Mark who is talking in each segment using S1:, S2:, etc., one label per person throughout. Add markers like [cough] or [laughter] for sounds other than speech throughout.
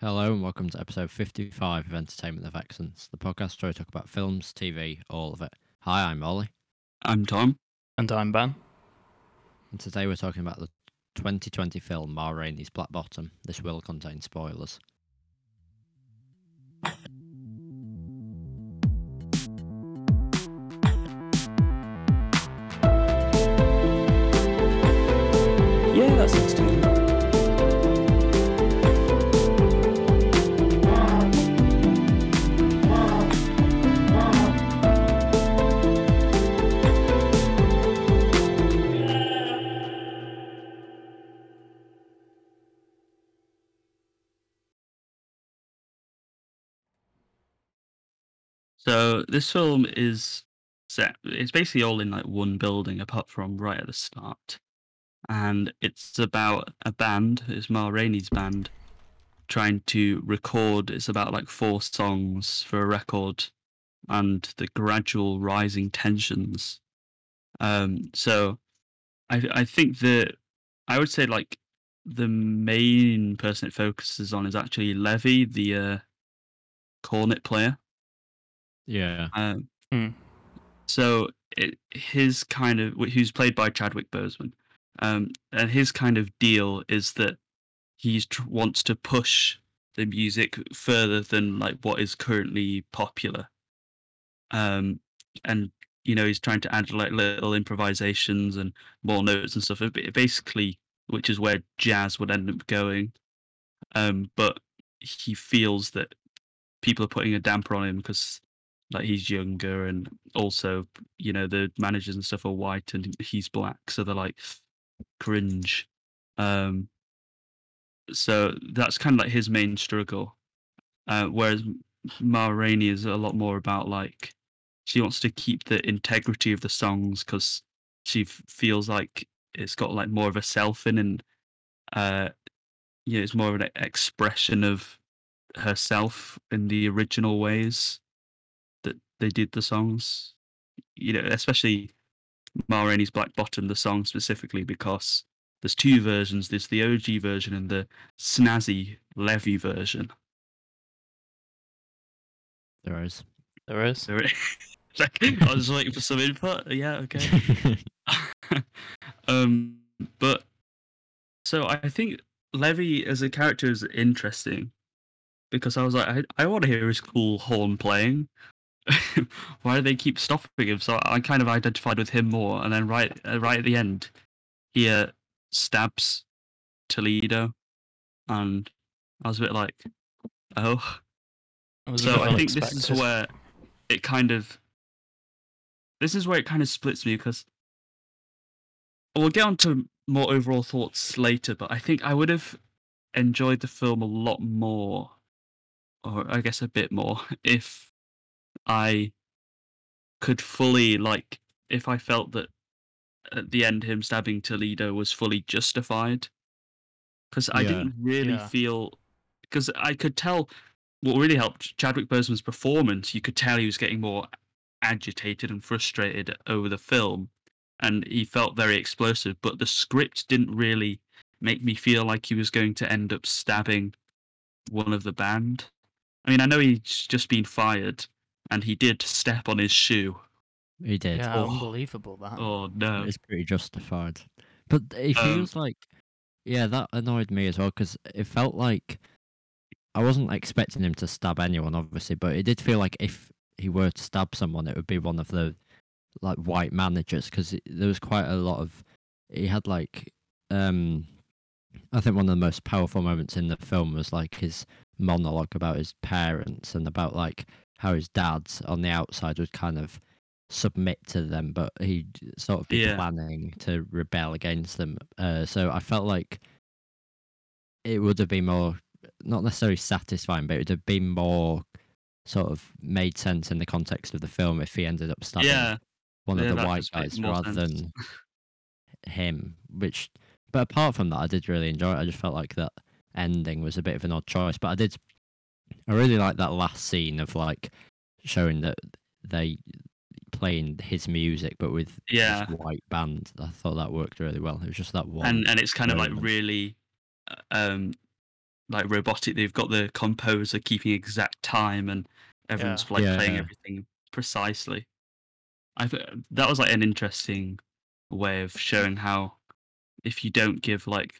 S1: Hello and welcome to episode 55 of Entertainment of Excellence, the podcast where we talk about films, TV, all of it. Hi, I'm Ollie,
S2: I'm Tom.
S3: And I'm Ben.
S1: and today we're talking about the 2020 film Ma Rainey's Black Bottom. This will contain spoilers.
S3: Yeah, that sounds good.
S2: So this film is set. It's basically all in like one building, apart from right at the start, and it's about a band. It's Ma Rainey's band trying to record. It's about like four songs for a record, and the gradual rising tensions. Um, so, I I think that I would say like the main person it focuses on is actually Levee, the uh, cornet player.
S1: Yeah.
S2: Um,
S3: Hmm.
S2: so it, his kind of who's played by Chadwick Boseman, um, and his kind of deal is that he tr- wants to push the music further than like what is currently popular, um, and you know he's trying to add like little improvisations and more notes and stuff. Ba- Basically, which is where jazz would end up going, um, but he feels that people are putting a damper on him because like he's younger and also you know the managers and stuff are white and he's black so they're like cringe. Um so that's kind of like his main struggle. Uh whereas Ma Rainey is a lot more about like she wants to keep the integrity of the songs because she f- feels like it's got like more of a self in and uh yeah it's more of an expression of herself in the original ways they did the songs. You know, especially Ma Rainey's Black Bottom, the song specifically, because there's two versions. There's the OG version and the snazzy Levee version.
S1: There is.
S3: There is.
S2: So it- [laughs] like, I was waiting for some input. Yeah, okay. [laughs] [laughs] um, but so I think Levee as a character is interesting because I was like, I, I want to hear his cool horn playing. [laughs] Why do they keep stopping him? So I kind of identified with him more, and then right, uh, right at the end, he uh, stabs Toledo, and I was a bit like, oh. So I think this is where it kind of this is where it kind of splits me because we'll get on to more overall thoughts later, but I think I would have enjoyed the film a lot more, or I guess a bit more, if I could fully like if I felt that at the end him stabbing Toledo was fully justified. Because I
S1: Yeah.
S2: didn't really
S3: Yeah.
S2: feel because I could tell what really helped Chadwick Boseman's performance. You could tell he was getting more agitated and frustrated over the film, and he felt very explosive. But the script didn't really make me feel like he was going to end up stabbing one of the band. I mean, I know he's just been fired, and he did step on his shoe.
S1: he did.
S3: Yeah,
S2: Oh.
S3: unbelievable that.
S2: Oh no!
S1: It's pretty justified. But it
S2: Um,
S1: feels like, yeah, that annoyed me as well because it felt like I wasn't expecting him to stab anyone, obviously, but it did feel like if he were to stab someone, it would be one of the like white managers because there was quite a lot of. He had like, um, I think one of the most powerful moments in the film was like his monologue about his parents and about like how his dad on the outside would kind of submit to them, but he'd sort of be
S2: Yeah.
S1: planning to rebel against them. Uh, so I felt like it would have been more, not necessarily satisfying, but it would have been more sort of made sense in the context of the film if he ended up stabbing
S2: Yeah,
S1: one
S2: yeah,
S1: of the white guys rather
S2: sense.
S1: than [laughs] him. Which, but apart from that, I did really enjoy it. I just felt like that ending was a bit of an odd choice, but I did. I really like that last scene of like showing that they playing his music, but with
S2: Yeah.
S1: this white band. I thought that worked really well. It was just that one.
S2: and and it's kind of like really uh, um like robotic. They've got the composer keeping exact time, and everyone's
S3: Yeah.
S2: like
S1: Yeah,
S2: playing
S1: yeah.
S2: everything precisely. I th- that was like an interesting way of showing how if you don't give like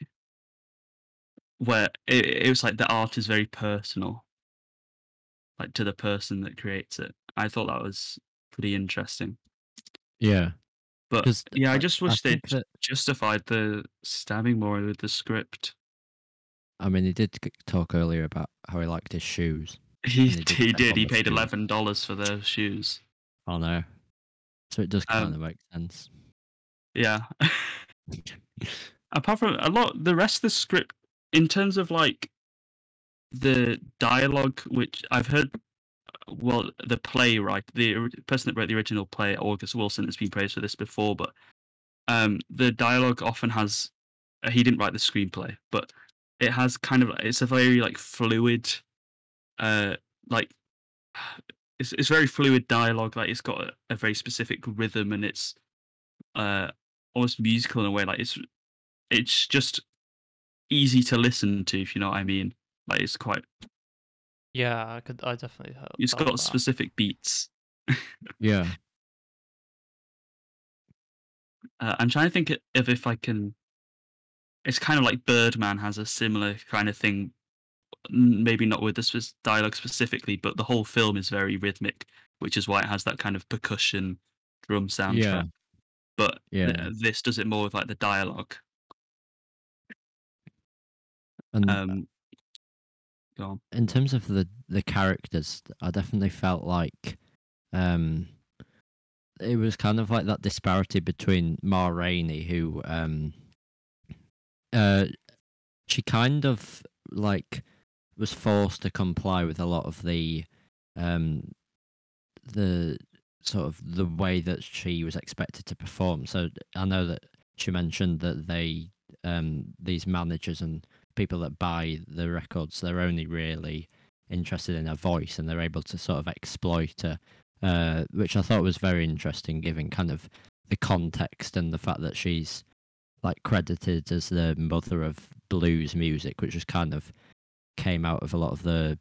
S2: where it, it was like the art is very personal like to the person that creates it. I thought that was pretty interesting.
S1: Yeah,
S2: But yeah i just wish they
S1: that-
S2: justified the stabbing more with the script.
S1: I mean, he did talk earlier about how he liked his shoes. [laughs]
S2: he,
S1: did
S2: he did. he paid eleven dollars for those shoes.
S1: Oh no! so it does kind
S2: Um,
S1: of make sense.
S2: yeah. [laughs] Apart from a lot the rest of the script in terms of like the dialogue which i've heard well the playwright the person that wrote the original play august wilson has been praised for this before but um the dialogue often has uh, he didn't write the screenplay but it has kind of it's a very like fluid uh like [sighs] it's, it's very fluid dialogue like it's got a, a very specific rhythm and it's uh almost musical in a way like it's it's just easy to listen to if you know what i mean like it's quite
S3: Yeah, I could. I definitely. Felt,
S2: it's
S3: felt
S2: got
S3: that.
S2: specific beats [laughs]
S1: Yeah,
S2: uh, i'm trying to think of if i can it's kind of like birdman has a similar kind of thing maybe not with the spec- dialogue specifically but the whole film is very rhythmic which is why it has that kind of percussion drum soundtrack
S1: Yeah.
S2: but th-
S1: Yeah.
S2: this does it more with like the dialogue
S1: and
S2: um go on
S1: in terms of the the characters, I definitely felt like um it was kind of like that disparity between Ma Rainey, who um uh she kind of like was forced to comply with a lot of the um the sort of the way that she was expected to perform. So I know that she mentioned that they um these managers and people that buy the records they're only really interested in her voice and they're able to sort of exploit her uh, which i thought was very interesting given kind of the context and the fact that she's like credited as the mother of blues music which was kind of came out of a lot of the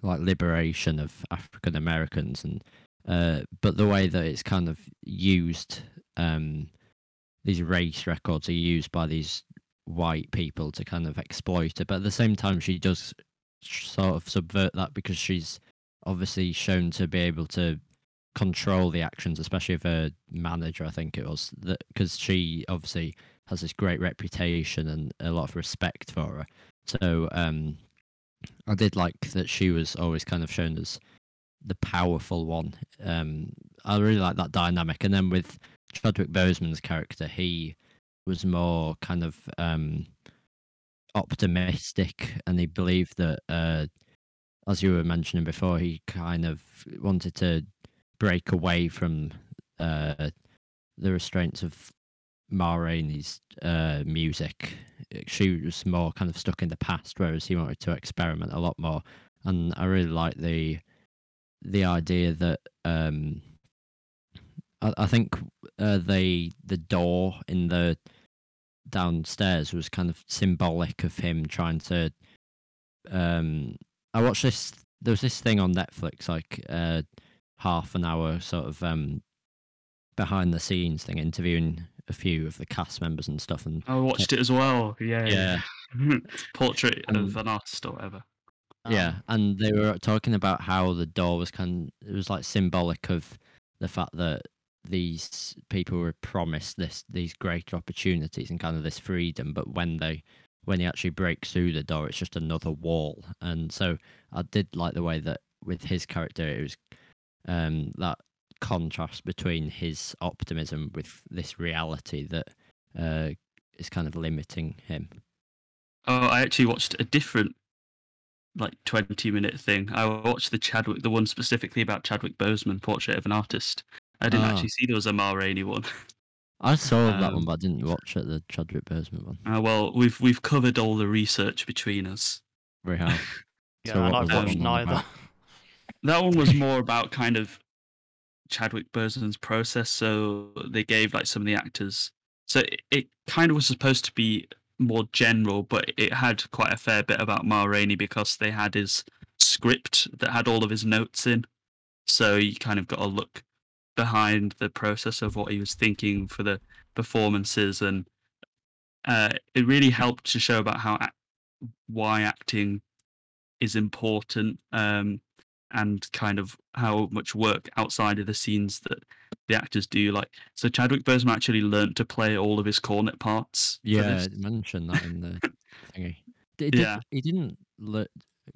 S1: like liberation of african americans and uh, but the way that it's kind of used um, these race records are used by these white people to kind of exploit her. But at the same time, she does sort of subvert that because she's obviously shown to be able to control the actions, especially of her manager. I think it was that because she obviously has this great reputation and a lot of respect for her. So um, I did like that she was always kind of shown as the powerful one. Um, I really like that dynamic. And then with Chadwick Boseman's character, he was more kind of um, optimistic, and he believed that, uh, as you were mentioning before, he kind of wanted to break away from uh, the restraints of Ma Rainey's uh, music. She was more kind of stuck in the past, whereas he wanted to experiment a lot more. And I really like the the idea that um, I, I think uh, the the door in the downstairs was kind of symbolic of him trying to. Um, I watched this. There was this thing on Netflix, like uh, half an hour sort of um, behind the scenes thing, interviewing a few of the cast members and stuff. And
S2: I watched it as well. Yeah.
S1: yeah, [laughs]
S2: Portrait
S1: Um,
S2: of an artist or whatever.
S1: Yeah,
S3: Um,
S1: and they were talking about how the door was kind. It was like symbolic of the fact that these people were promised this these great opportunities and kind of this freedom, but when they when he actually breaks through the door, it's just another wall. And so I did like the way that with his character, it was um, that contrast between his optimism with this reality that uh, is kind of limiting him.
S2: Oh, I actually watched a different like 20 minute thing. I watched the Chadwick, the one specifically about Chadwick Boseman, Portrait of an Artist. I didn't
S1: Ah.
S2: actually see there was a Ma Rainey one.
S1: I saw that one,
S2: Um,
S1: but I didn't watch it. The Chadwick Boseman one.
S2: Uh, well, we've we've covered all the research between us.
S1: We have. [laughs]
S3: yeah,
S1: So
S3: and I've watched neither.
S2: That one was [laughs] more about kind of Chadwick Boseman's process. So they gave like some of the actors. So it, it kind of was supposed to be more general, but it had quite a fair bit about Ma Rainey because they had his script that had all of his notes in. So you kind of got to look behind the process of what he was thinking for the performances, and uh, it really helped to show about how why acting is important um, and kind of how much work outside of the scenes that the actors do. Like, so Chadwick Boseman actually learned to play all of his cornet parts.
S1: Yeah, mentioned that in the [laughs] thingy. It did,
S2: Yeah.
S1: He didn't learn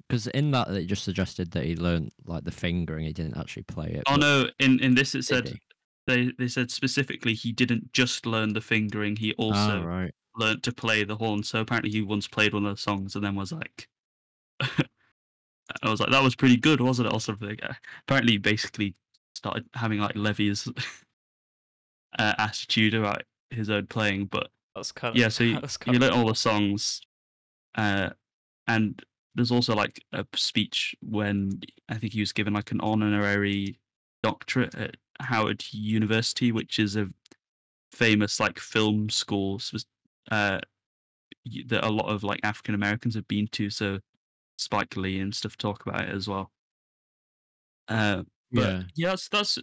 S1: because in that it just suggested that he learned like the fingering. He didn't actually play it.
S2: Oh
S1: but
S2: no! In in this it said
S1: he?
S2: they they said specifically he didn't just learn the fingering. He
S1: Ah,
S2: also
S1: right.
S2: learned to play the horn. So apparently he once played one of the songs and then was like, [laughs] I was like, that was pretty good, wasn't it, or something. Uh, Apparently, he basically started having like Levee's [laughs] uh, attitude about his own playing. But
S3: That's kind of
S2: yeah, so he, [laughs]
S3: that's
S2: he learned all the songs, uh, and there's also like a speech when I think he was given like an honorary doctorate at Howard University, which is a famous like film school uh, that a lot of like African Americans have been to. So Spike Lee and stuff talk about it as well. Uh, but
S1: Yeah.
S2: yeah, that's, that's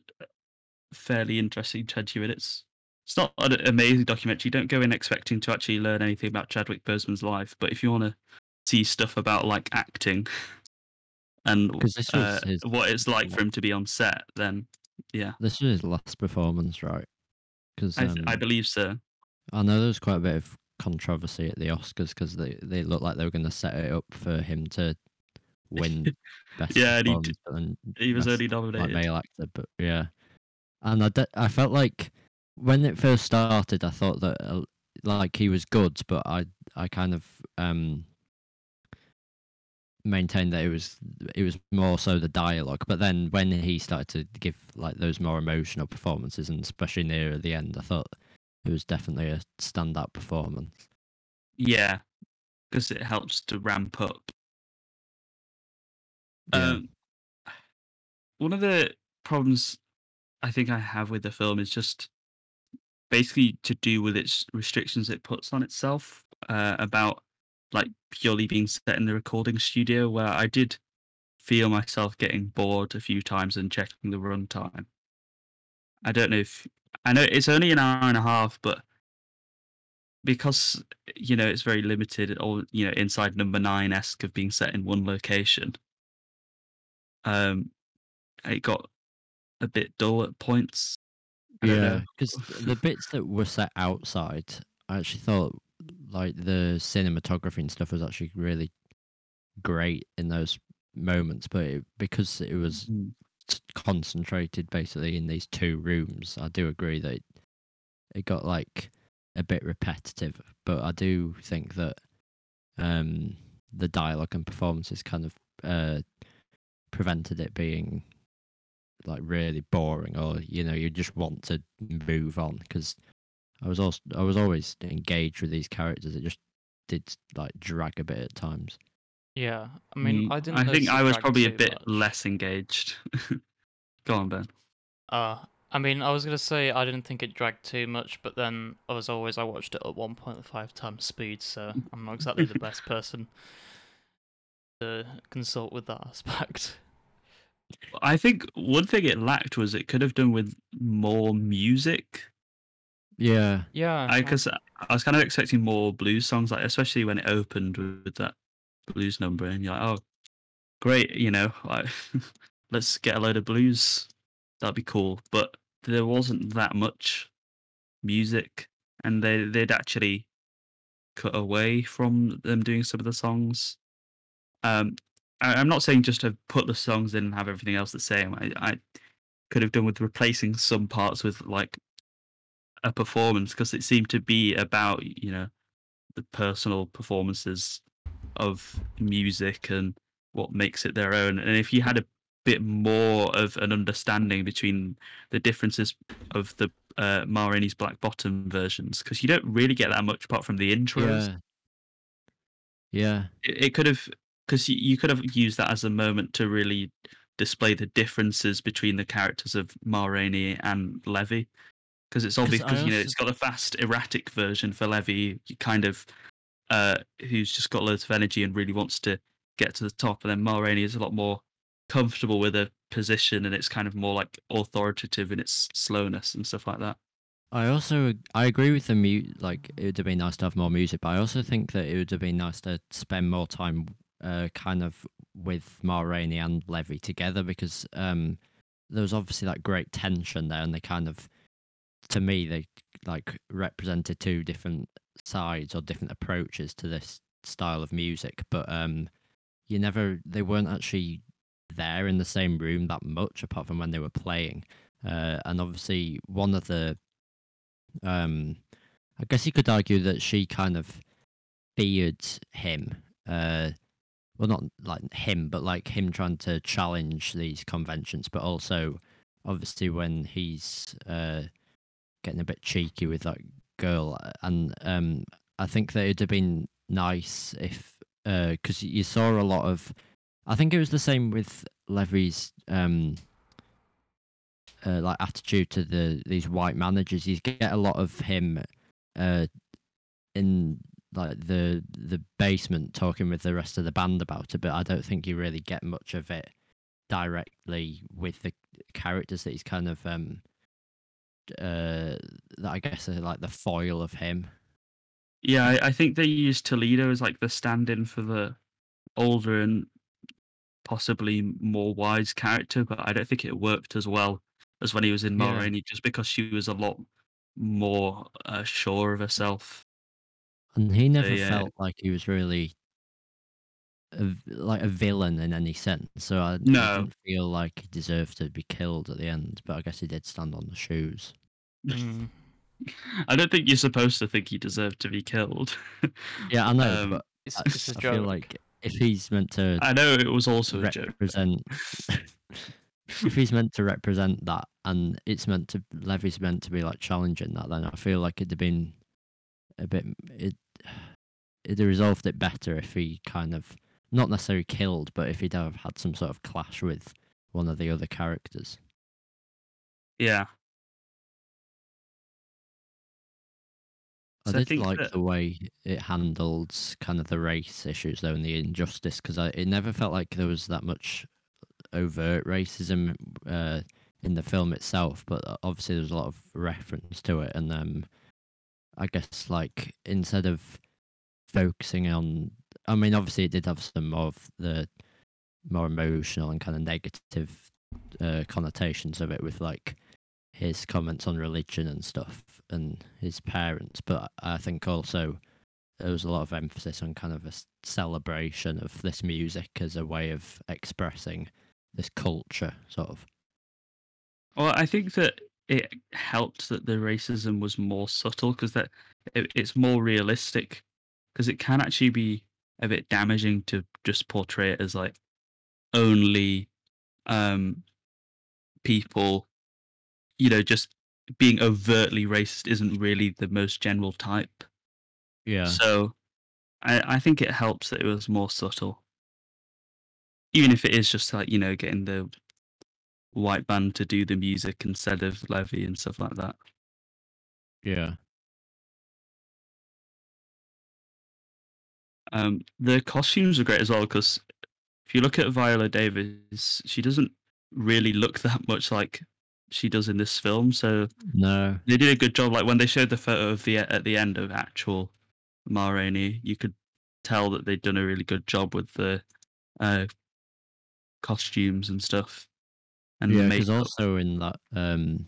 S2: fairly interesting. Twenty minutes. It's not an amazing documentary. Don't go in expecting to actually learn anything about Chadwick Boseman's life. But if you want to see stuff about like acting and uh,
S1: his
S2: what it's like for him to be on set, then yeah,
S1: This was his last performance, right? Because
S2: I,
S1: um,
S2: th- I believe so.
S1: I know there was quite a bit of controversy at the Oscars because they, they looked like they were going to set it up for him to win [laughs]
S2: Yeah, and he
S1: then
S2: He was
S1: best,
S2: only
S1: like
S2: nominated.
S1: male actor, but yeah. And I, de- I felt like when it first started, I thought that uh, like he was good, but I I kind of um maintained that it was it was more so the dialogue. But then when he started to give like those more emotional performances, and especially near the end, I thought it was definitely a standout performance.
S2: Yeah, because it helps to ramp up.
S1: Yeah.
S2: Um, one of the problems I think I have with the film is just basically to do with its restrictions it puts on itself uh, about like purely being set in the recording studio, where I did feel myself getting bored a few times and checking the runtime. I don't know if I know it's only an hour and a half, but because you know it's very limited, or you know inside number nine esque of being set in one location, um, it got a bit dull at points. I
S1: Yeah, because the bits that were set outside, I actually thought like the cinematography and stuff was actually really great in those moments. But it, because it was
S2: Mm.
S1: concentrated basically in these two rooms, I do agree that it, it got like a bit repetitive. But I do think that um, the dialogue and performances kind of uh, prevented it being like really boring or you know you just want to move on because I was also I was always engaged with these characters. It just did like drag a bit at times.
S3: Yeah, I mean,
S2: Mm,
S3: I didn't.
S2: I think I was probably a bit
S3: much.
S2: less engaged. [laughs] Go on, Ben.
S3: Uh, I mean, I was gonna say I didn't think it dragged too much, but then as always, I watched it at 1.5 times speed, so I'm not exactly the best [laughs] person to consult with that aspect.
S2: I think one thing it lacked was it could have done with more music.
S1: Yeah,
S3: Yeah,
S2: I because I was kind of expecting more blues songs, like especially when it opened with that blues number, and you're like, oh, great, you know, like [laughs] let's get a load of blues. That'd be cool. But there wasn't that much music, and they they'd actually cut away from them doing some of the songs. Um, I, I'm not saying just to put the songs in and have everything else the same. I, I could have done with replacing some parts with like a performance because it seemed to be about you know the personal performances of music and what makes it their own. And if you had a bit more of an understanding between the differences of the uh, Ma Rainey's Black Bottom versions, because you don't really get that much apart from the intros.
S1: yeah, yeah,
S2: It, it could have because you, you could have used that as a moment to really display the differences between the characters of Ma Rainey and Levee. Because it's obvious, because you know it's got a fast, erratic version for Levee. You kind of uh, who's just got loads of energy and really wants to get to the top, and then Ma Rainey is a lot more comfortable with a position, and it's kind of more like authoritative in its slowness and stuff like that.
S1: I also I agree with the mute. Like it would have been nice to have more music, but I also think that it would have been nice to spend more time, uh, kind of with Ma Rainey and Levee together because um, there was obviously that great tension there, and they kind of, to me, they like represented two different sides or different approaches to this style of music, but um, you never they weren't actually there in the same room that much apart from when they were playing. Uh, and obviously, one of the um, I guess you could argue that she kind of feared him. Uh, well, not like him, but like him trying to challenge these conventions, but also obviously when he's uh, getting a bit cheeky with that girl, and um, I think that it'd have been nice if because uh, you saw a lot of. I think it was the same with Levee's um, uh, like attitude to the these white managers. You get a lot of him uh, in like the the basement talking with the rest of the band about it, but I don't think you really get much of it directly with the characters that he's kind of um uh that I guess are like the foil of him.
S2: Yeah, I, I think they used Toledo as like the stand-in for the older and possibly more wise character, but I don't think it worked as well as when he was in Ma
S1: Yeah.
S2: Just because she was a lot more uh, sure of herself.
S1: And he never
S2: yeah.
S1: felt like he was really a, like a villain in any sense. So I, I didn't feel like he deserved to be killed at the end. But I guess he did stand on the shoes.
S3: Mm.
S2: I don't think you're supposed to think he deserved to be killed. [laughs]
S1: Yeah, I know,
S2: Um,
S1: but
S3: It's,
S1: I,
S3: it's a
S1: I
S3: joke.
S1: feel like if he's meant to
S2: I know it was also a joke.
S1: represent, [laughs] if he's meant to represent that, and it's meant to Levee's meant to be like challenging that, then I feel like it'd have been a bit it it'd have resolved it better if he kind of not necessarily killed, but if he'd have had some sort of clash with one of the other characters.
S2: Yeah.
S1: I
S2: I
S1: did
S2: think
S1: like
S2: that-
S1: the way it handled kind of the race issues though and the injustice because it never felt like there was that much overt racism uh, in the film itself, but uh, obviously there was a lot of reference to it, and um, I guess like instead of focusing on, I mean, obviously it did have some of the more emotional and kind of negative uh, connotations of it with like his comments on religion and stuff and his parents, but I think also there was a lot of emphasis on kind of a celebration of this music as a way of expressing this culture, sort of.
S2: Well, I think that it helped that the racism was more subtle because that it, it's more realistic because it can actually be a bit damaging to just portray it as like only um people you know just being overtly racist isn't really the most general type
S1: Yeah.
S2: so I, I think it helps that it was more subtle even if it is just like you know getting the white band to do the music instead of levee and stuff like that
S1: Yeah.
S2: Um, the costumes are great as well because if you look at Viola Davis, she doesn't really look [laughs] that much like she does in this film. So
S1: No.
S2: they did a good job. Like when they showed the photo of the at the end of actual Ma Rainey, you could tell that they'd done a really good job with the uh, costumes and stuff. And
S1: yeah, because also in that um,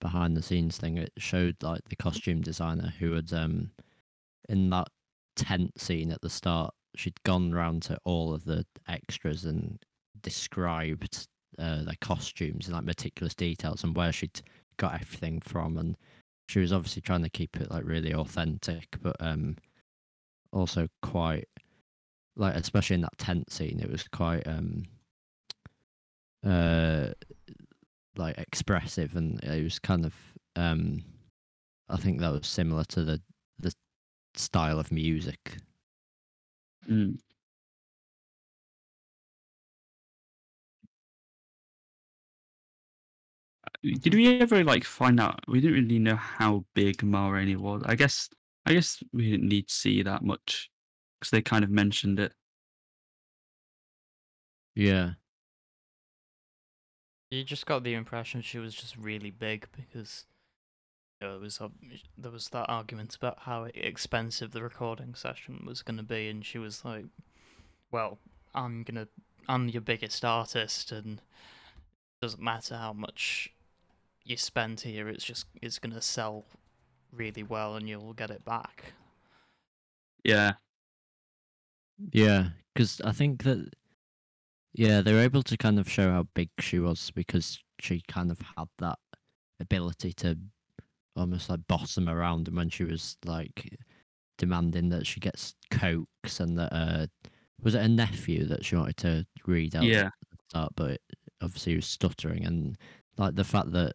S1: behind the scenes thing, it showed like the costume designer who had um, in that tent scene at the start, she'd gone round to all of the extras and described uh, their costumes and like meticulous details and where she'd got everything from, and she was obviously trying to keep it like really authentic, but um, also quite like especially in that tent scene, it was quite um uh like expressive and it was kind of um I think that was similar to the the style of music.
S2: Mm. Did we ever like find out? We didn't really know how big Ma Rainey was. I guess I guess we didn't need to see that much because they kind of mentioned it.
S1: Yeah.
S3: You just got the impression she was just really big because you know, it was there was that argument about how expensive the recording session was going to be, and she was like, "Well, I'm gonna, I'm your biggest artist, and it doesn't matter how much you spend here. It's just it's gonna sell really well, and you'll get it back."
S2: Yeah,
S1: Yeah, because I think that yeah, they were able to kind of show how big she was because she kind of had that ability to almost like boss them around, and when she was like demanding that she gets cokes and that uh was it a nephew that she wanted to read out
S2: yeah,
S1: at the start, but obviously he was stuttering, and like the fact that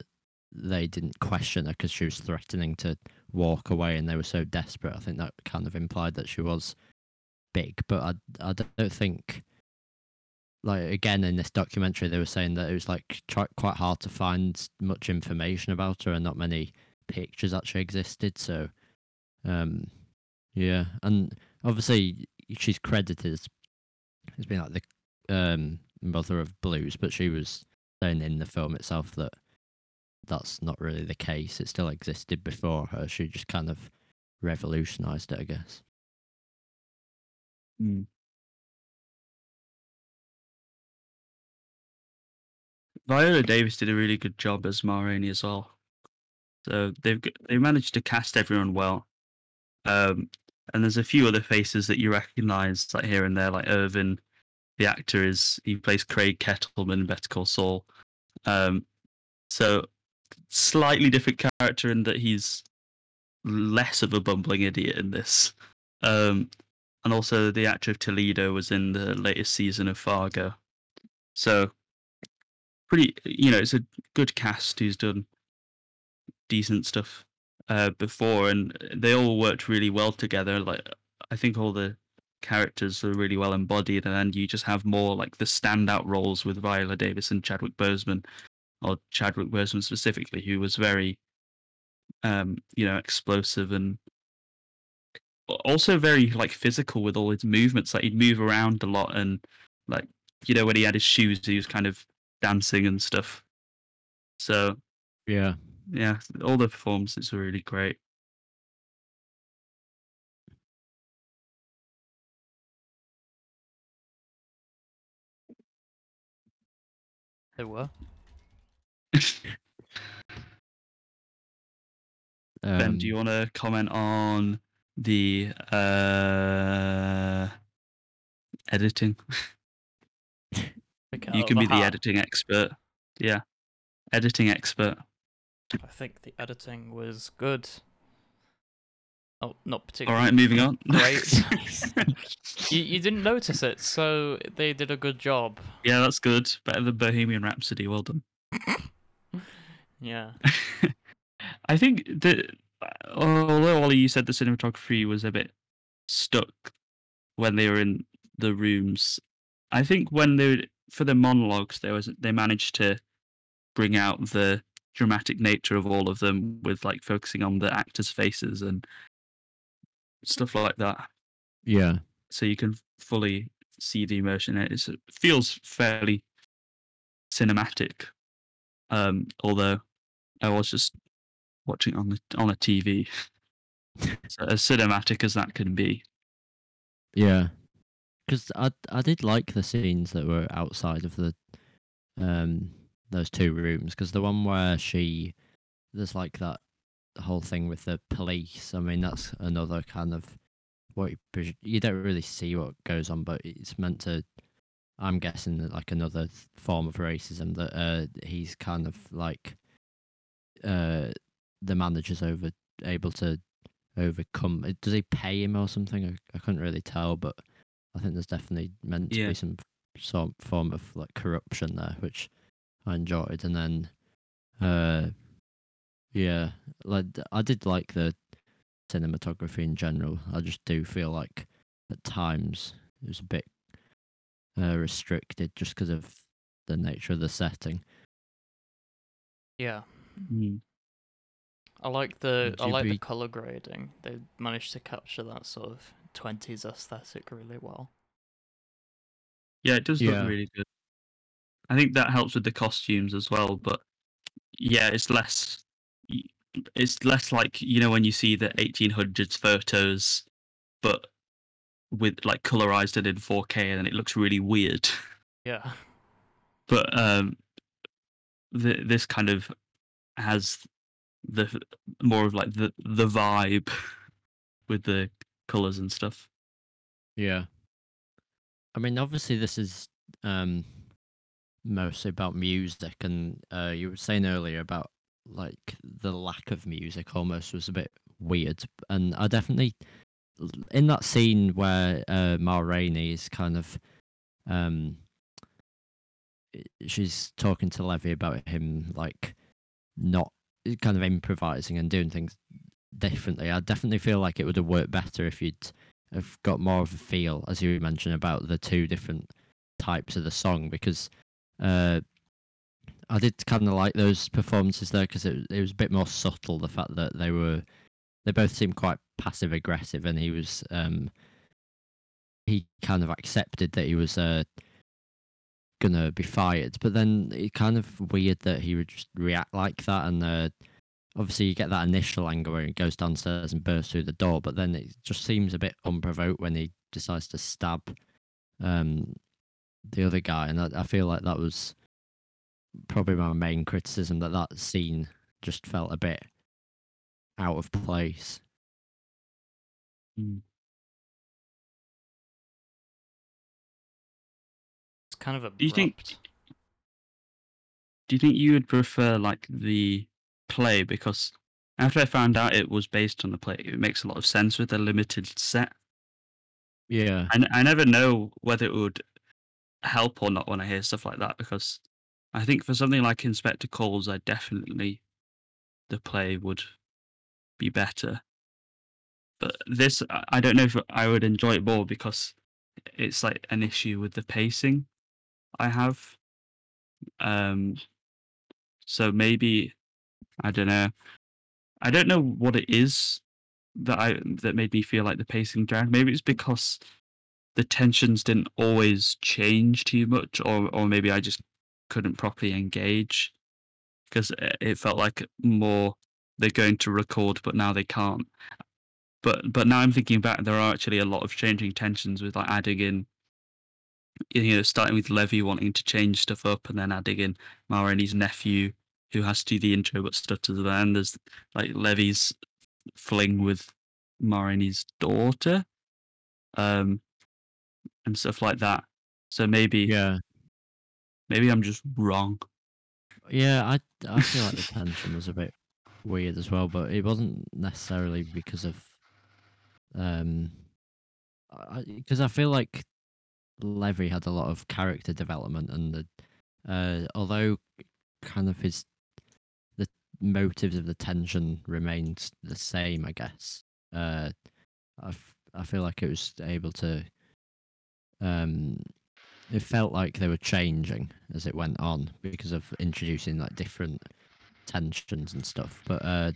S1: they didn't question her because she was threatening to walk away, and they were so desperate. I think that kind of implied that she was big, but I I don't think like again in this documentary they were saying that it was like quite hard to find much information about her and not many pictures actually existed. So um yeah, and obviously she's credited as as being like the um mother of blues, but she was saying in the film itself that that's not really the case. It still existed before her. She just kind of revolutionized it, I guess.
S2: Mm. Viola Davis did a really good job as Ma Rainey as well. So they've they managed to cast everyone well. Um, and there's a few other faces that you recognise like here and there, like Irvin, the actor is he plays Craig Kettleman in Better Call Saul. Um, so slightly different character in that he's less of a bumbling idiot in this. Um, and also the actor of Toledo was in the latest season of Fargo. So pretty, you know, it's a good cast who's done decent stuff uh, before, and they all worked really well together. Like I think all the characters are really well embodied, and then you just have more like the standout roles with Viola Davis and Chadwick Boseman, or Chadwick Boseman specifically, who was very, um, you know, explosive and also very like physical with all his movements. Like he'd move around a lot, and like you know when he had his shoes, he was kind of dancing and stuff. So
S1: Yeah.
S2: yeah, all the performances were really great.
S3: They were.
S2: Ben, do
S1: Um,
S2: you want to comment on the uh, editing? [laughs] You can
S3: of
S2: be
S3: a
S2: the
S3: hat.
S2: editing expert. Yeah, editing expert.
S3: I think the editing was good. Oh, not particularly.
S2: All right, moving on.
S3: Great. [laughs] you, you didn't notice it, so they did a good job.
S2: yeah, that's good. Better than Bohemian Rhapsody. Well done. [laughs]
S3: Yeah.
S2: I think that although Ollie, you said the cinematography was a bit stuck when they were in the rooms, I think when they for the monologues there was they managed to bring out the dramatic nature of all of them with like focusing on the actors' faces and stuff like that,
S1: yeah.
S2: so you can fully see the emotion. in It It's- it feels fairly cinematic, um, although I was just watching on the on a TV. so as cinematic as that can be.
S1: Yeah, because I I did like the scenes that were outside of the um those two rooms because the one where she there's like that whole thing with the police. I mean that's another kind of what you, you don't really see what goes on, but it's meant to. I'm guessing that like another form of racism that uh he's kind of like uh the manager's over able to overcome. uh, Does he pay him or something? I, I couldn't really tell, but I think there's definitely meant to
S2: Yeah.
S1: be some some form of like corruption there, which I enjoyed. And then, uh, yeah, like I did like the cinematography in general. I just do feel like at times it was a bit uh, restricted just because of the nature of the setting.
S3: Yeah.
S2: Mm.
S3: I like the
S1: Would
S3: I like the color grading. They managed to capture that sort of twenties aesthetic really well.
S2: Yeah, it does
S1: Yeah.
S2: look really good. I think that helps with the costumes as well, but yeah, it's less. It's less like you know when you see the 1800s photos, but with like colorized it in 4K, and it looks really weird. [laughs]
S3: Yeah.
S2: But um, the, this kind of has the more of like the the vibe with the colors and stuff.
S1: Yeah. I mean, obviously, this is um mostly about music, and uh, you were saying earlier about like the lack of music almost was a bit weird, and I definitely in that scene where uh, Ma Rainey is kind of um she's talking to Levee about him like not kind of improvising and doing things differently. I definitely feel like it would have worked better if you'd have got more of a feel, as you mentioned, about the two different types of the song because uh, I did kind of like those performances there because it, it was a bit more subtle. The fact that they were they both seemed quite passive aggressive, and he was um, he kind of accepted that he was uh, gonna be fired, but then it kind of weird that he would just react like that, and uh, obviously you get that initial anger where he goes downstairs and bursts through the door, but then it just seems a bit unprovoked when he decides to stab um, the other guy, and I, I feel like that was probably my main criticism that that scene just felt a bit out of place.
S3: It's kind of abrupt.
S2: Do you think? Do you think you would prefer like the play because after I found out it was based on the play, it makes a lot of sense with the limited set.
S1: Yeah,
S2: i never know whether it would help or not when I hear stuff like that because I think for something like Inspector Calls, I definitely the play would be better. But this, I- I don't know if I would enjoy it more because it's like an issue with the pacing I have. Um, so maybe I don't know. I don't know what it is that I that made me feel like the pacing dragged. Maybe it's because the tensions didn't always change too much, or or maybe I just couldn't properly engage because it felt like more they're going to record, but now they can't. But but now I'm thinking back, there are actually a lot of changing tensions with like adding in, you know, starting with Levee wanting to change stuff up, and then adding in Ma Rainey's nephew who has to do the intro but stutters. And there's like Levee's fling with Ma Rainey's daughter, um, and stuff like that. So maybe
S1: yeah,
S2: maybe I'm just wrong.
S1: yeah. I I feel like the tension was a bit weird as well, but it wasn't necessarily because of um, because I, feel like Levee had a lot of character development, and the, uh, although kind of his the motives of the tension remained the same, I guess. Uh, I f- I feel like it was able to. Um, it felt like they were changing as it went on because of introducing like different tensions and stuff. But uh,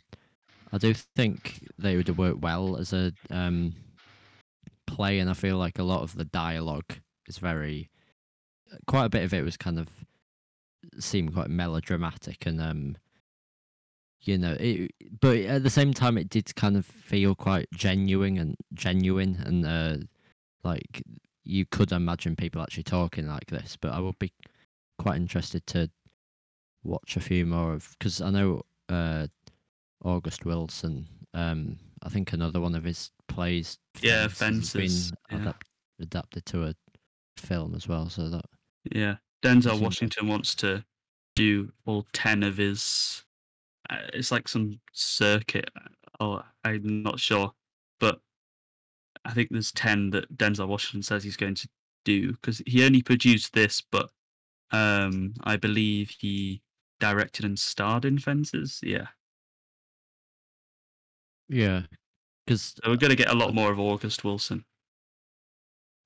S1: I do think they would have worked well as a um, play, and I feel like a lot of the dialogue is very, quite a bit of it was kind of seemed quite melodramatic and um, you know, it, but at the same time, it did kind of feel quite genuine and genuine, and uh, like you could imagine people actually talking like this. But I would be quite interested to watch a few more of because I know uh, August Wilson. Um, I think another one of his plays.
S2: Yeah,
S1: has
S2: Fences,
S1: been
S2: yeah.
S1: adapt- adapted to a film as well. So that
S2: Yeah, Denzel Washington wants to do all ten of his. Uh, it's like some circuit. Oh, I'm not sure, but I think there's ten that Denzel Washington says he's going to do because he only produced this, but um, I believe he directed and starred in Fences. Yeah,
S1: yeah, because
S2: so we're gonna get a lot more of August Wilson.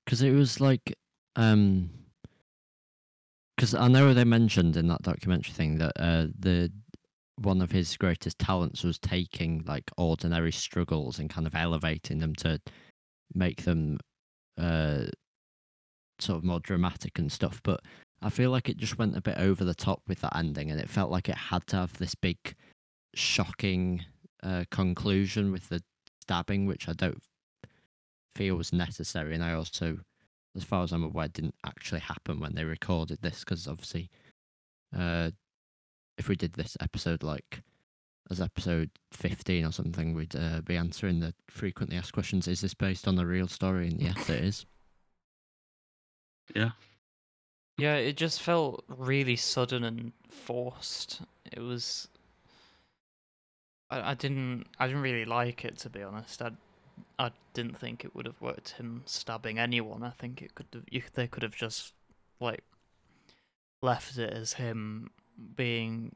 S1: because it was like um because i know they mentioned in that documentary thing that uh the one of his greatest talents was taking like ordinary struggles and kind of elevating them to make them uh sort of more dramatic and stuff but i feel like it just went a bit over the top with that ending and it felt like it had to have this big shocking uh conclusion with the stabbing which i don't feel was necessary and i also as far as i'm aware didn't actually happen when they recorded this because obviously uh if we did this episode like as episode 15 or something, we'd uh, be answering the frequently asked questions. Is this based on a real story? And yes, it is.
S2: Yeah.
S3: Yeah, it just felt really sudden and forced. It was. I, I didn't. I didn't really like it to be honest. I, I didn't think it would have worked. Him stabbing anyone. I think it could. Have, you, they could have just like left it as him being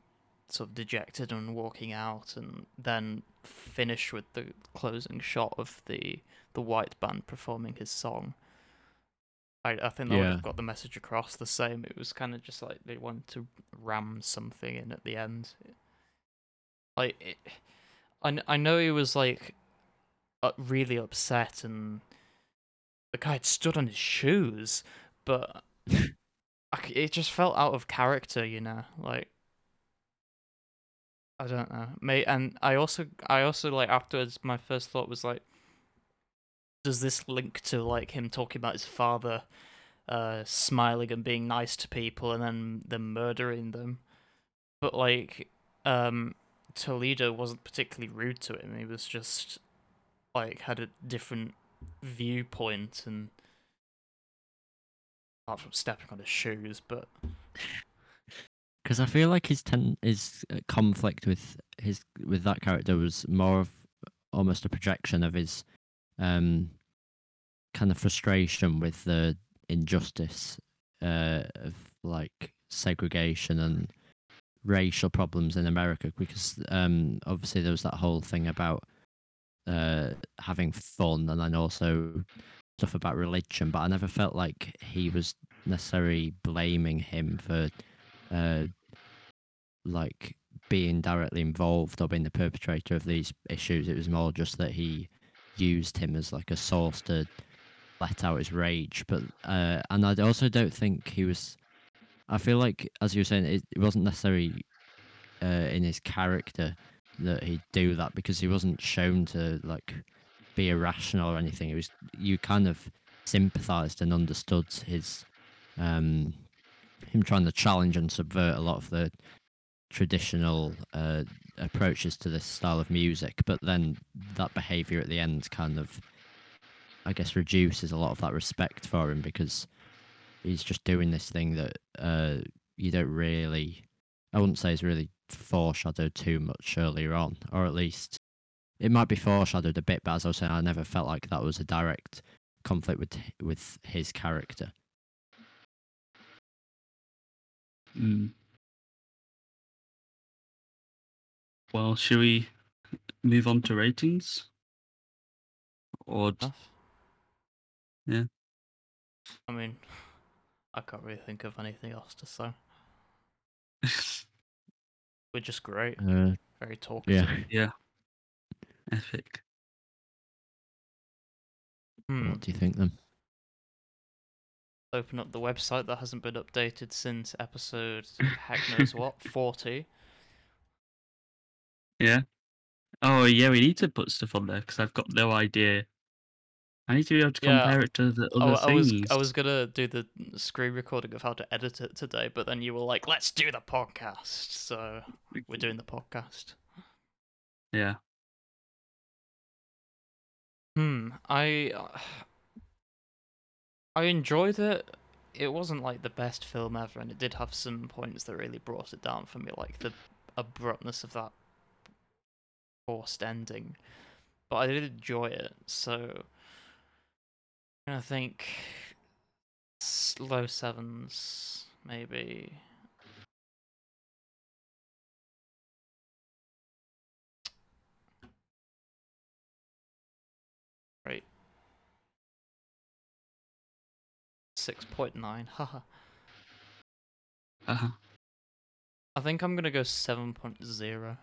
S3: sort of dejected and walking out, and then finish with the closing shot of the the white band performing his song. I I think that would have got the message across the same. It was kind of just like they wanted to ram something in at the end. Like it, I I know he was like really upset and the guy had stood on his shoes, but it just felt out of character, you know, like I don't know. May and I also I also like afterwards my first thought was like does this link to like him talking about his father uh smiling and being nice to people and then them murdering them? But like um Toledo wasn't particularly rude to him. He was just like had a different viewpoint and apart from stepping on his shoes, but [laughs]
S1: because I feel like his ten his uh, conflict with his with that character was more of almost a projection of his um kind of frustration with the injustice uh of like segregation and racial problems in America because um obviously there was that whole thing about uh having fun and then also stuff about religion but I never felt like he was necessarily blaming him for uh, like being directly involved or being the perpetrator of these issues. It was more just that he used him as like a source to let out his rage. But uh, and I also don't think he was. I feel like, as you were saying, it, it wasn't necessarily uh, in his character that he'd do that because he wasn't shown to like be irrational or anything. It was you kind of sympathized and understood his um him trying to challenge and subvert a lot of the traditional uh, approaches to this style of music, but then that behavior at the end kind of, I guess, reduces a lot of that respect for him because he's just doing this thing that uh, you don't really, I wouldn't say is really foreshadowed too much earlier on, or at least it might be foreshadowed a bit, but as I was saying, I never felt like that was a direct conflict with with his character.
S2: Mm. Well, should we move on to ratings? Or d- Yeah.
S3: I mean, I can't really think of anything else to say. [laughs] We're just great,
S1: Uh,
S3: very talkative.
S1: yeah.
S2: yeah, epic.
S3: Hmm.
S1: What do you think then?
S3: Open up the website that hasn't been updated since episode heck knows [laughs] what forty.
S2: Yeah. Oh yeah, we need to put stuff on there because I've got no idea. I need to be able to
S3: Yeah.
S2: compare it to the other
S3: I was
S2: things.
S3: I was gonna do the screen recording of how to edit it today, but then you were like, "Let's do the podcast," so we're doing the podcast.
S2: Yeah.
S3: Hmm. I I enjoyed it. It wasn't like the best film ever, and it did have some points that really brought it down for me, like the abruptness of that forced ending. But I did enjoy it, so I think low sevens, maybe. Right. 6.9, [laughs] haha.
S2: Uh-huh.
S3: I think I'm gonna go 7.0.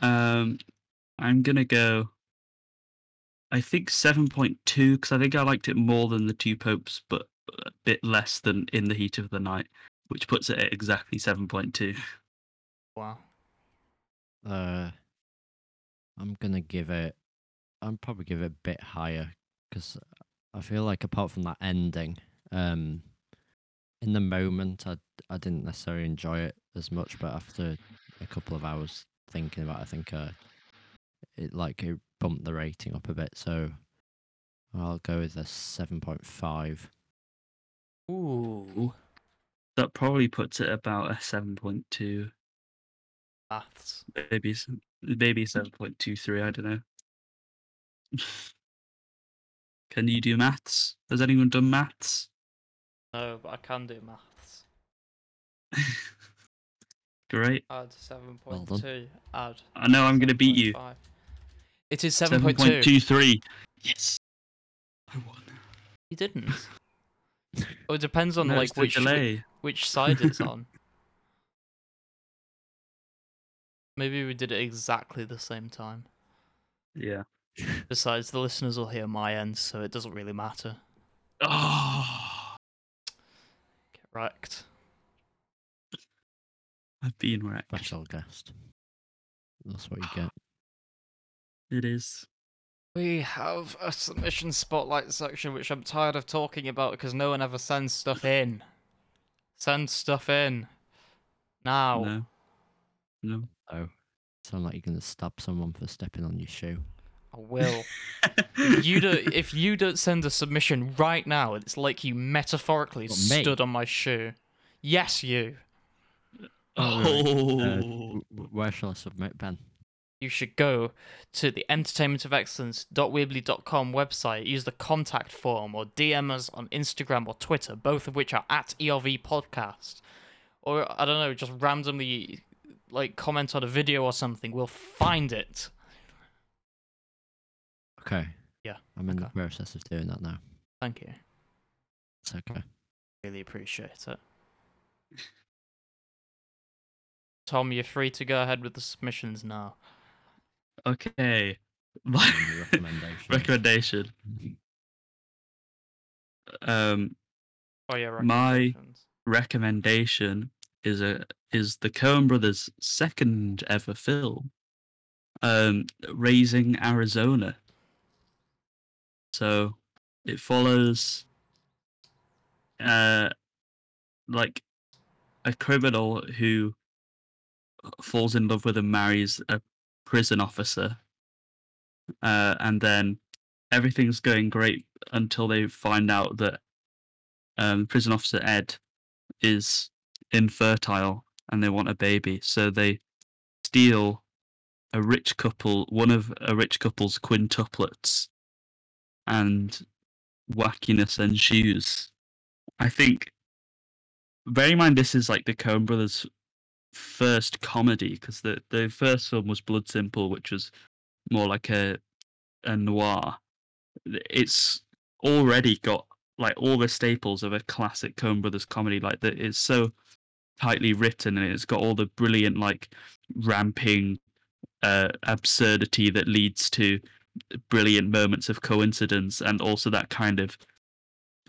S2: Um, I'm gonna go. I think seven point two because I think I liked it more than the two popes, but a bit less than in the heat of the night, which puts it at exactly seven point two.
S3: Wow.
S1: Uh, I'm gonna give it. I'm probably give it a bit higher because I feel like apart from that ending, um, in the moment I I didn't necessarily enjoy it as much, but after a couple of hours thinking about, it, I think uh, it like it bumped the rating up a bit. So I'll go with a seven point five.
S3: Ooh.
S2: That probably puts it about a seven point two,
S3: Maths.
S2: maybe maybe seven point two three. I don't know. [laughs] Can you do maths? Has anyone done maths?
S3: No, but I can do maths. [laughs]
S2: Great.
S3: Add
S1: Well
S3: 7.2. Add.
S2: I know I'm gonna beat you.
S3: 7.5. It is
S2: Seven
S3: 7.2.
S2: point two three. Yes. I won.
S3: You didn't. [laughs] Oh, it depends on
S2: No,
S3: like which
S2: delay.
S3: which side it's [laughs] on. Maybe we did it exactly the same time.
S2: Yeah.
S3: Besides, the listeners will hear my end, so it doesn't really matter.
S2: Oh,
S3: Get wrecked.
S2: I've been wrecked.
S1: Special guest. That's what you get.
S2: It is.
S3: We have a submission spotlight section, which I'm tired of talking about because no one ever sends stuff in. Send stuff in. Now.
S2: No. No.
S1: Oh, sound like you're gonna stab someone for stepping on your shoe.
S3: I will. [laughs] if you do, if you don't send a submission right now, it's like you metaphorically
S1: What, me?
S3: stood on my shoe. Yes, you.
S1: Oh, right. Uh,
S2: Oh.
S1: w- w- where shall I submit, Ben?
S3: You should go to the entertainmentofexcellence.weebly.com website, use the contact form, or DM us on Instagram or Twitter, both of which are at ERV Podcast. Or, I don't know, just randomly like comment on a video or something. We'll find it.
S1: Okay.
S3: Yeah,
S1: I'm in the process of doing that now.
S3: Thank you.
S1: It's okay.
S3: Really appreciate it. Tom, you're free to go ahead with the submissions now.
S2: Okay.
S1: And the recommendations.
S2: Recommendation. Um,
S3: Oh yeah,
S2: My- recommendation is a is the Coen Brothers' second ever film, um, Raising Arizona. So it follows, uh, like a criminal who falls in love with and marries a prison officer, uh, and then everything's going great until they find out that um, prison officer Ed is infertile and they want a baby, so they steal a rich couple, one of a rich couple's quintuplets, and wackiness ensues. I think. Bear in mind, this is like the Coen Brothers' first comedy because the the first film was Blood Simple, which was more like a a noir. It's already got like all the staples of a classic Coen Brothers comedy. Like that, it's so tightly written and it's got all the brilliant like ramping uh, absurdity that leads to brilliant moments of coincidence and also that kind of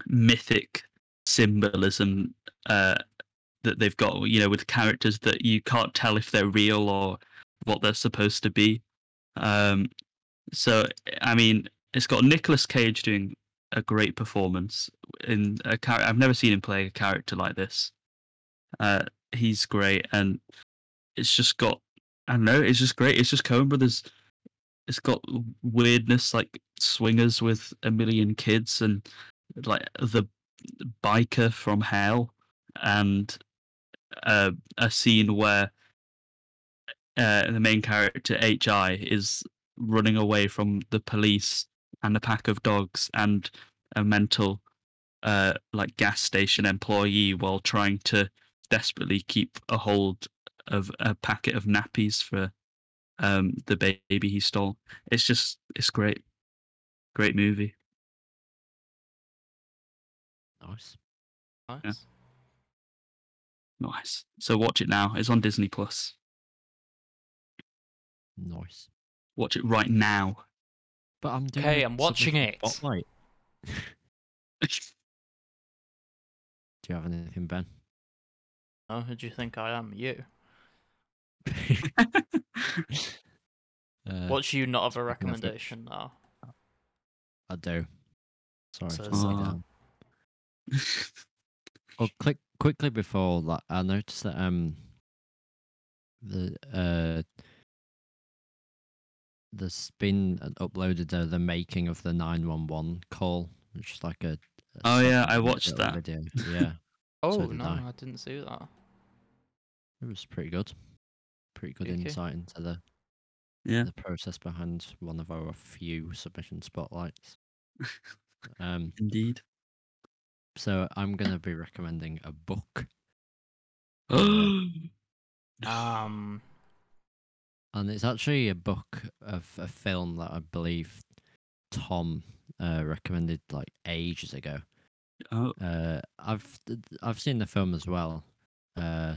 S2: mythic symbolism uh, that they've got. You know, with characters that you can't tell if they're real or what they're supposed to be. Um, so I mean, it's got Nicolas Cage doing a great performance in a character. I've never seen him play a character like this. Uh, he's great, and it's just got. I don't know. It's just great. It's just Coen Brothers. It's got weirdness like swingers with a million kids and like the biker from hell and uh, a scene where uh, the main character Hi is running away from the police and a pack of dogs and a mental uh, like gas station employee while trying to desperately keep a hold of a packet of nappies for um, the baby he stole. It's just it's great, great movie.
S1: Nice.
S3: Nice.
S2: Nice. So watch it now. It's on Disney Plus.
S1: Nice.
S2: Watch it right now.
S1: But I'm doing
S3: Okay, I'm watching
S1: submission
S3: it.
S1: Spotlight. [laughs] Do you have anything, Ben?
S3: Oh, who do you think I am? You. [laughs]
S1: Uh,
S3: What's you not have a recommendation now?
S1: I do. Sorry.
S3: So
S1: to
S3: it's
S2: like-
S1: down. Oh, click quickly before that. I noticed that um the uh there's been an uploaded uh, the making of the nine one one call, which is like a. a
S2: Oh, yeah, I watched that. [laughs]
S1: Video. Yeah, [laughs]
S3: Oh
S1: did
S3: no,
S1: I.
S3: I. didn't see that.
S1: it was pretty good. Pretty good
S3: Okay.
S1: insight into the
S2: yeah.
S1: the process behind one of our few submission spotlights. [laughs] Um,
S2: Indeed.
S1: So I'm gonna be recommending a book. [gasps]
S3: Um,
S1: And it's actually a book of a film that I believe Tom uh, recommended like ages ago.
S2: oh,
S1: Uh, I've I've seen the film as well. Uh,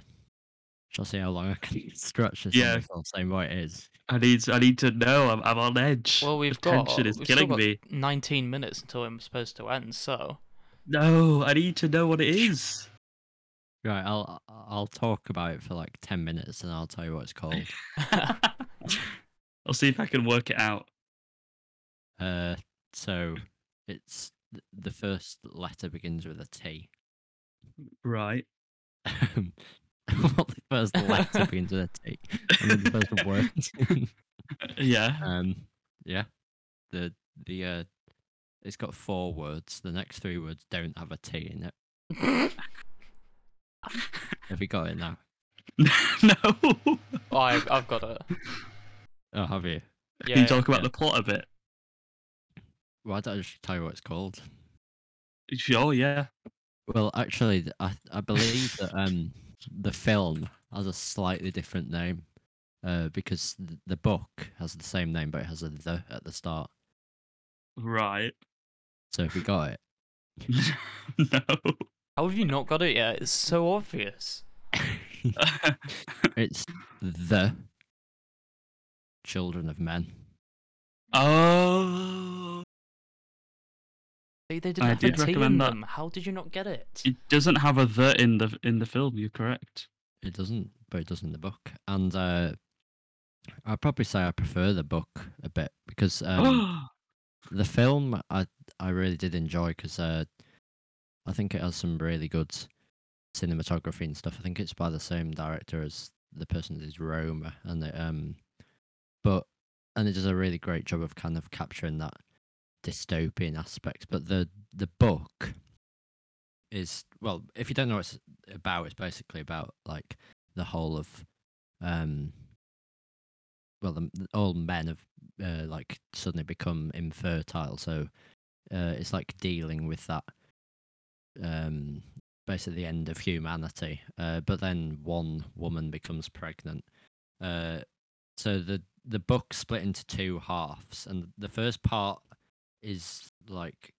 S1: shall I see how long I can [laughs] stretch this?
S2: Yeah.
S1: on without saying what it is.
S2: I need I need to know. I'm, I'm on edge.
S3: well, we've
S2: the
S3: got
S2: tension is
S3: we've
S2: killing
S3: still got
S2: me.
S3: 19 minutes until I'm supposed to end. So
S2: No, I need to know what it is.
S1: Right, I'll I'll talk about it for like ten minutes and I'll tell you what it's called. [laughs] [laughs]
S2: I'll see if I can work it out.
S1: Uh, so it's th- the first letter begins with a T.
S2: Right. [laughs]
S1: Um, what the first letter begins with a T? I mean, the first word.
S2: Yeah.
S1: um, yeah. The the uh, it's got four words. The next three words don't have a T in it. [laughs] Have you got it now? [laughs]
S2: no.
S3: oh, I've, I've got it.
S1: Oh, have you?
S3: Yeah,
S2: Can you
S3: yeah.
S2: talk about
S1: yeah.
S2: the plot a bit?
S1: Why don't I just tell you what it's called?
S2: Sure, yeah.
S1: Well, actually, I I believe that um the film has a slightly different name, uh, because the book has the same name, but it has a the at the start.
S2: Right.
S1: So if you got it, [laughs]
S2: no.
S3: How have you not got it yet? It's so obvious. [laughs]
S1: it's the Children of Men.
S2: oh.
S3: They, they didn't
S2: I
S3: have
S2: did
S3: a T in
S2: recommend that.
S3: them. How did you not get it?
S2: It doesn't have a the in the in the film. You're correct.
S1: It doesn't, but it does in the book. And uh, I'd probably say I prefer the book a bit because um, [gasps] the film I I really did enjoy because uh, I think it has some really good cinematography and stuff. I think it's by the same director as the person is Roma, and it, um, but and it does a really great job of kind of capturing that dystopian aspect. But the the book is well, if you don't know what it's about, it's basically about like the whole of um well the- all men have uh, like suddenly become infertile so uh, it's like dealing with that um basically the end of humanity uh, but then one woman becomes pregnant. Uh so the the book split into two halves and the first part is like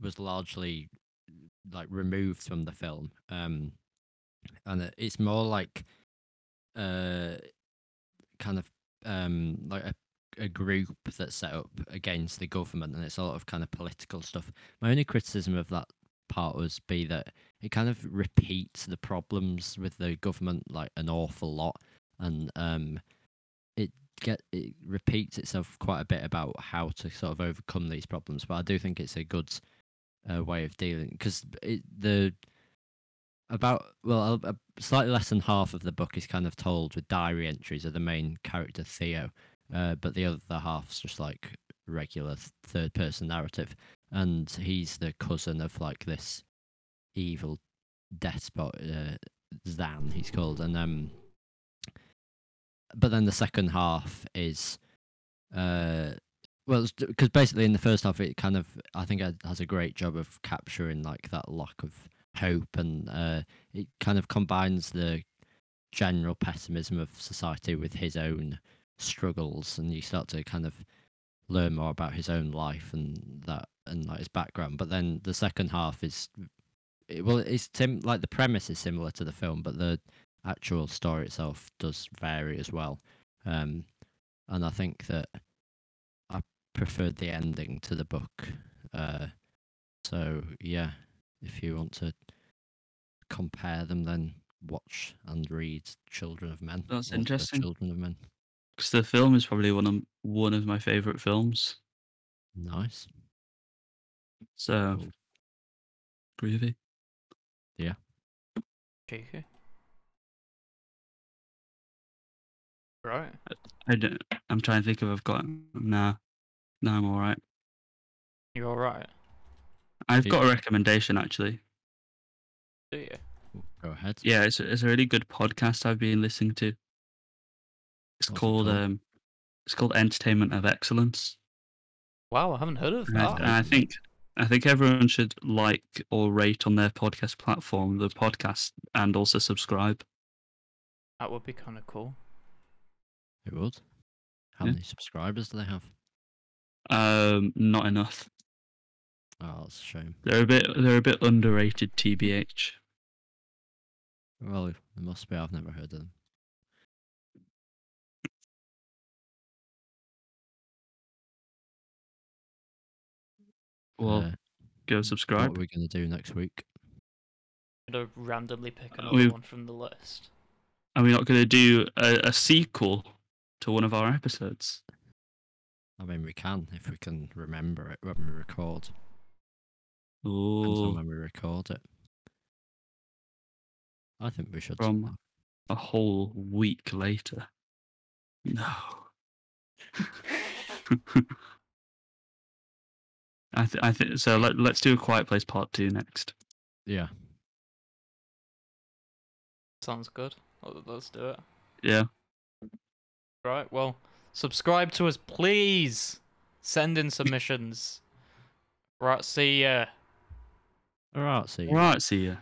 S1: was largely like removed from the film um and it's more like uh kind of um like a, a group that's set up against the government and it's a lot of kind of political stuff. My only criticism of that part was be that it kind of repeats the problems with the government like an awful lot. And um it get it repeats itself quite a bit about how to sort of overcome these problems but i do think it's a good uh, way of dealing because the about well slightly less than half of the book is kind of told with diary entries of the main character theo uh, but the other half's just like regular third person narrative. And he's the cousin of like this evil despot uh, Xan he's called. And um but then the second half is uh well because basically in the first half it kind of i think it has a great job of capturing like that lack of hope and uh it kind of combines the general pessimism of society with his own struggles and you start to kind of learn more about his own life and that and like his background but then the second half is it- well, it's sim- like the premise is similar to the film, but the actual story itself does vary as well. Um, and I think that I preferred the ending to the book. Uh, so yeah, if you want to compare them, then watch and read Children of Men.
S2: That's interesting.
S1: Children of Men.
S2: Because the film is probably one of one of my favorite films.
S1: Nice.
S2: So
S1: Cool.
S2: groovy.
S3: Okay. Right.
S2: I don't, I'm trying to think if I've got nah. No, I'm all right.
S3: You're alright?
S2: I've
S1: Do
S2: got
S1: you-
S2: a recommendation actually.
S3: Do you?
S1: Go ahead.
S2: Yeah, it's it's a really good podcast I've been listening to. It's
S1: What's it
S2: called
S1: called?
S2: um, it's called Entertainment of Excellence.
S3: Wow, I haven't heard of
S2: And I,
S3: that.
S2: and I think I think everyone should like or rate on their podcast platform the podcast and also subscribe.
S3: That would be kind of cool.
S1: It would. How
S2: Yeah.
S1: many subscribers do they have?
S2: Um, not enough.
S1: Oh, that's a shame.
S2: They're a bit they're a bit underrated. TBH.
S1: Well, it must be. I've never heard of them.
S2: Well,
S1: Uh,
S2: go subscribe.
S1: what are we going to do next week?
S3: I'm gonna randomly pick another
S2: we've-
S3: one from the list.
S2: Are we not going to do a, a sequel to one of our episodes?
S1: I mean, we can if we can remember it when we record. Depends
S2: Ooh,
S1: when we record it. I think we should.
S2: From- a whole week later. No. [laughs] [laughs] I th- I think so. Let, let's do a Quiet Place Part Two next.
S1: Yeah.
S3: Sounds good. Let- Let's do it.
S2: Yeah.
S3: Right. Well, subscribe to us, please. Send in submissions. Right. See ya.
S1: All right. See. you.
S2: All right. See ya.